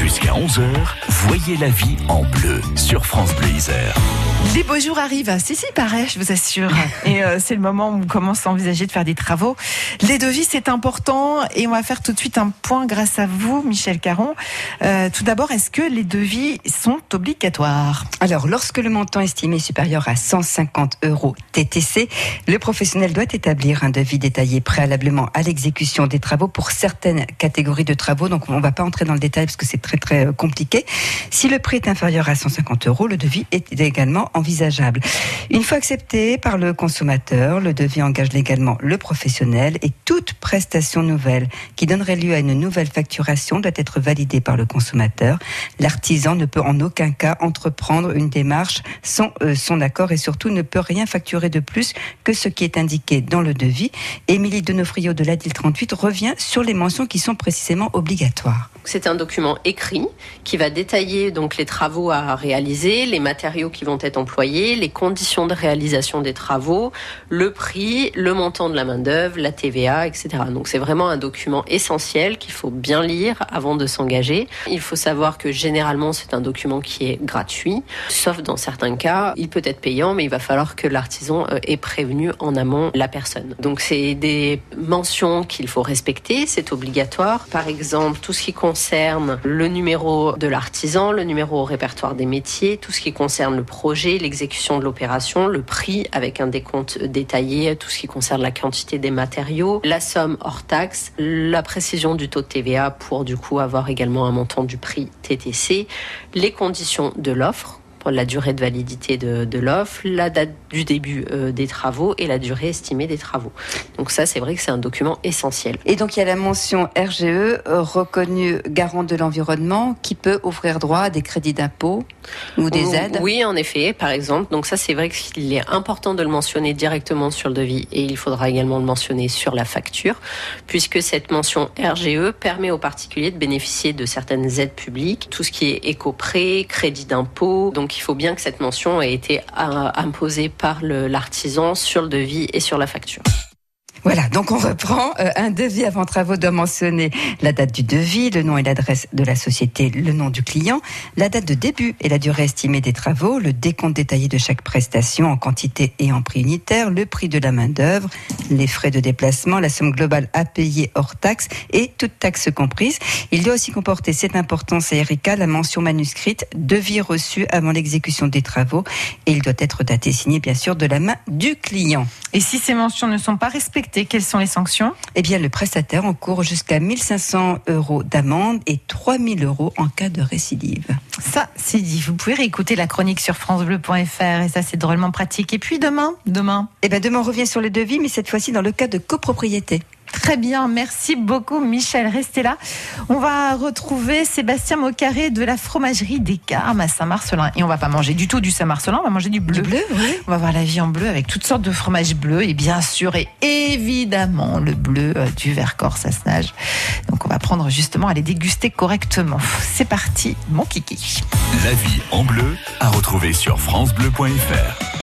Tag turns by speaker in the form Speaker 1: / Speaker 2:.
Speaker 1: Jusqu'à 11h, voyez la vie en bleu sur France Bleu.
Speaker 2: Les beaux jours arrivent. Si, si, pareil, je vous assure. Et euh, c'est le moment où on commence à envisager de faire des travaux. Les devis, c'est important. Et on va faire tout de suite un point grâce à vous, Michel Caron. Euh, tout d'abord, est-ce que les devis sont obligatoires?
Speaker 3: Alors, lorsque le montant estimé est supérieur à 150 euros TTC, le professionnel doit établir un devis détaillé préalablement à l'exécution des travaux pour certaines catégories de travaux. Donc, on ne va pas entrer dans le détail parce que c'est très, très euh, compliqué. Si le prix est inférieur à 150 euros, le devis est également envisageable. Une fois accepté par le consommateur, le devis engage légalement le professionnel et toute prestation nouvelle qui donnerait lieu à une nouvelle facturation doit être validée par le consommateur. L'artisan ne peut en aucun cas entreprendre une démarche sans euh, son accord et surtout ne peut rien facturer de plus que ce qui est indiqué dans le devis. Émilie Denofrio de l'ADIL 38 revient sur les mentions qui sont précisément obligatoires.
Speaker 4: C'est un document écrit qui va détailler donc les travaux à réaliser, les matériaux qui vont être employés, les conditions de réalisation des travaux, le prix, le montant de la main-d'œuvre, la TVA, etc. Donc c'est vraiment un document essentiel qu'il faut bien lire avant de s'engager. Il faut savoir que généralement c'est un document qui est gratuit, sauf dans certains cas, il peut être payant, mais il va falloir que l'artisan euh, ait prévenu en amont la personne. Donc c'est des mentions qu'il faut respecter, c'est obligatoire. Par exemple, tout ce qui concerne le numéro de l'artisan, le numéro au répertoire des métiers, tout ce qui concerne le projet, l'exécution de l'opération, le prix avec un décompte détaillé, tout ce qui concerne la quantité des matériaux, la somme hors taxe, la précision du taux de TVA pour du coup avoir également un montant du prix TTC, les conditions de l'offre pour la durée de validité de, de l'offre, la date du début euh, des travaux et la durée estimée des travaux. Donc ça, c'est vrai que c'est un document essentiel.
Speaker 3: Et donc il y a la mention RGE, euh, reconnue garant de l'environnement, qui peut offrir droit à des crédits d'impôt ou des aides.
Speaker 4: Oui, en effet, par exemple. Donc ça, c'est vrai qu'il est important de le mentionner directement sur le devis et il faudra également le mentionner sur la facture, puisque cette mention RGE permet aux particuliers de bénéficier de certaines aides publiques, tout ce qui est éco-prêt, crédit d'impôt. Donc il faut bien que cette mention ait été euh, imposée par l'artisan sur le devis et sur la facture.
Speaker 3: Voilà, donc on reprend. Euh, un devis avant travaux doit mentionner la date du devis, le nom et l'adresse de la société, le nom du client, la date de début et la durée estimée des travaux, le décompte détaillé de chaque prestation en quantité et en prix unitaire, le prix de la main-d'œuvre, les frais de déplacement, la somme globale à payer hors taxe et toute taxe comprise. Il doit aussi comporter, cette importance à Erika, la mention manuscrite devis reçu avant l'exécution des travaux et il doit être daté signé bien sûr de la main du client.
Speaker 2: Et si ces mentions ne sont pas respectées, quelles sont les sanctions
Speaker 3: Eh bien, le prestataire encourt jusqu'à 1500 euros d'amende et 3000 euros en cas de récidive.
Speaker 2: Ça, c'est dit. Vous pouvez réécouter la chronique sur francebleu.fr et ça, c'est drôlement pratique. Et puis demain, demain
Speaker 3: Eh bien, demain, on revient sur les devis, mais cette fois-ci dans le cas de copropriété.
Speaker 2: Très bien, merci beaucoup Michel. Restez là. On va retrouver Sébastien Mocaré de la fromagerie des Carmes à Saint-Marcelin. Et on va pas manger du tout du Saint-Marcelin, on va manger du bleu.
Speaker 3: bleu, oui.
Speaker 2: On va voir la vie en bleu avec toutes sortes de fromages bleus et bien sûr et évidemment le bleu euh, du Vercors, ça se nage. Donc on va prendre justement à les déguster correctement. C'est parti, mon kiki.
Speaker 1: La vie en bleu à retrouver sur francebleu.fr.